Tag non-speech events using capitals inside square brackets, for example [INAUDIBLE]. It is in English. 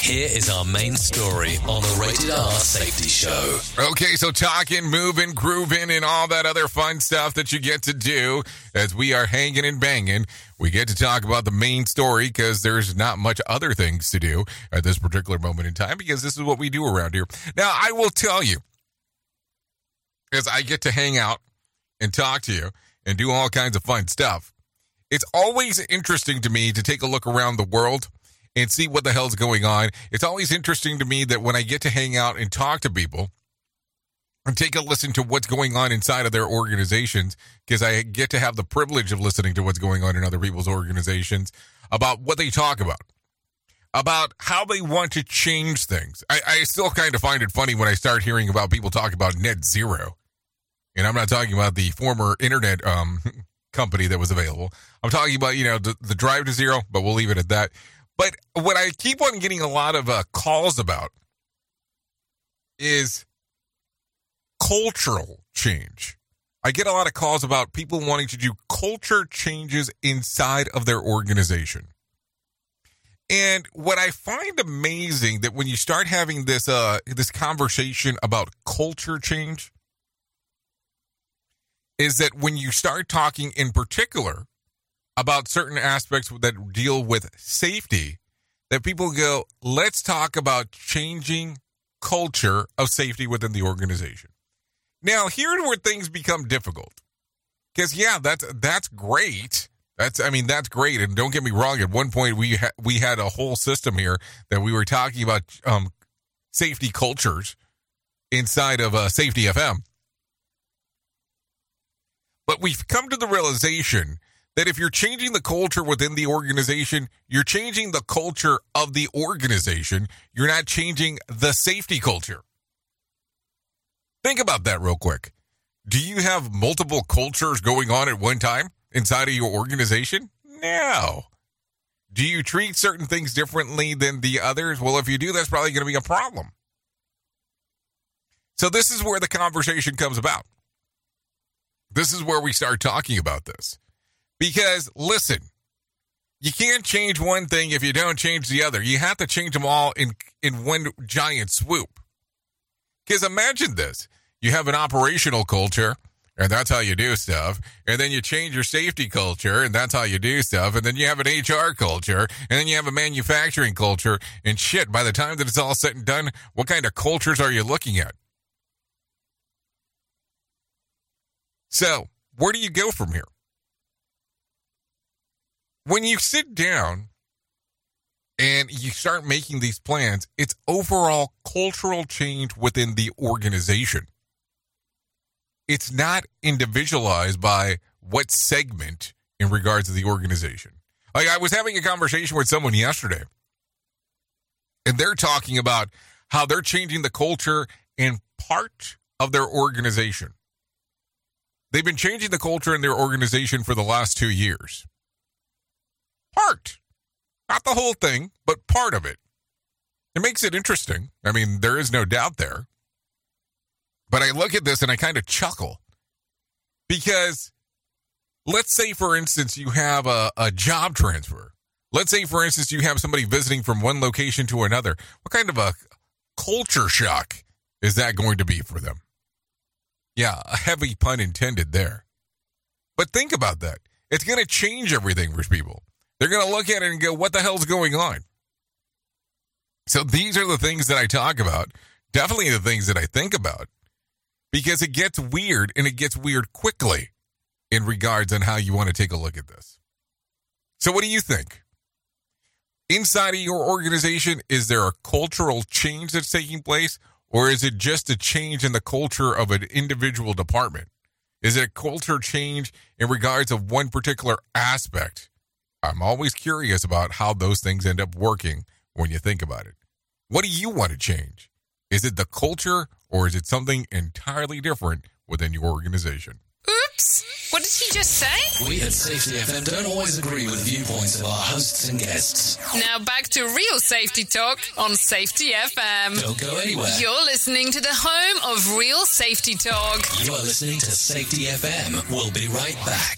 Here is our main story on the Rated R Safety Show. Okay, so talking, moving, grooving, and all that other fun stuff that you get to do as we are hanging and banging. We get to talk about the main story because there's not much other things to do at this particular moment in time because this is what we do around here. Now, I will tell you, as I get to hang out and talk to you and do all kinds of fun stuff, it's always interesting to me to take a look around the world and see what the hell's going on. It's always interesting to me that when I get to hang out and talk to people and take a listen to what's going on inside of their organizations, because I get to have the privilege of listening to what's going on in other people's organizations about what they talk about. About how they want to change things. I, I still kind of find it funny when I start hearing about people talk about net zero. And I'm not talking about the former internet um, [LAUGHS] company that was available. I'm talking about, you know, the, the drive to zero, but we'll leave it at that. But what I keep on getting a lot of uh, calls about is cultural change. I get a lot of calls about people wanting to do culture changes inside of their organization. And what I find amazing that when you start having this uh this conversation about culture change is that when you start talking in particular about certain aspects that deal with safety that people go, let's talk about changing culture of safety within the organization. Now, here's where things become difficult. Because yeah, that's that's great. That's I mean that's great. And don't get me wrong. At one point, we ha- we had a whole system here that we were talking about um, safety cultures inside of uh, Safety FM. But we've come to the realization that if you're changing the culture within the organization, you're changing the culture of the organization. You're not changing the safety culture. Think about that real quick. Do you have multiple cultures going on at one time inside of your organization? No. Do you treat certain things differently than the others? Well, if you do, that's probably going to be a problem. So, this is where the conversation comes about. This is where we start talking about this. Because listen, you can't change one thing if you don't change the other. You have to change them all in in one giant swoop. Because imagine this: you have an operational culture, and that's how you do stuff. And then you change your safety culture, and that's how you do stuff. And then you have an HR culture, and then you have a manufacturing culture. And shit, by the time that it's all said and done, what kind of cultures are you looking at? So, where do you go from here? When you sit down and you start making these plans, it's overall cultural change within the organization. It's not individualized by what segment in regards to the organization. Like I was having a conversation with someone yesterday, and they're talking about how they're changing the culture in part of their organization. They've been changing the culture in their organization for the last two years. Part. Not the whole thing, but part of it. It makes it interesting. I mean, there is no doubt there. But I look at this and I kind of chuckle because let's say, for instance, you have a, a job transfer. Let's say, for instance, you have somebody visiting from one location to another. What kind of a culture shock is that going to be for them? Yeah, a heavy pun intended there. But think about that. It's going to change everything for people. They're going to look at it and go, what the hell's going on? So these are the things that I talk about. Definitely the things that I think about because it gets weird and it gets weird quickly in regards on how you want to take a look at this. So what do you think? Inside of your organization, is there a cultural change that's taking place or is it just a change in the culture of an individual department? Is it a culture change in regards of one particular aspect? I'm always curious about how those things end up working when you think about it. What do you want to change? Is it the culture or is it something entirely different within your organization? Oops! What did he just say? We at Safety FM don't always agree with viewpoints of our hosts and guests. Now back to real safety talk on Safety FM. Don't go anywhere. You're listening to the home of real safety talk. You are listening to Safety FM. We'll be right back.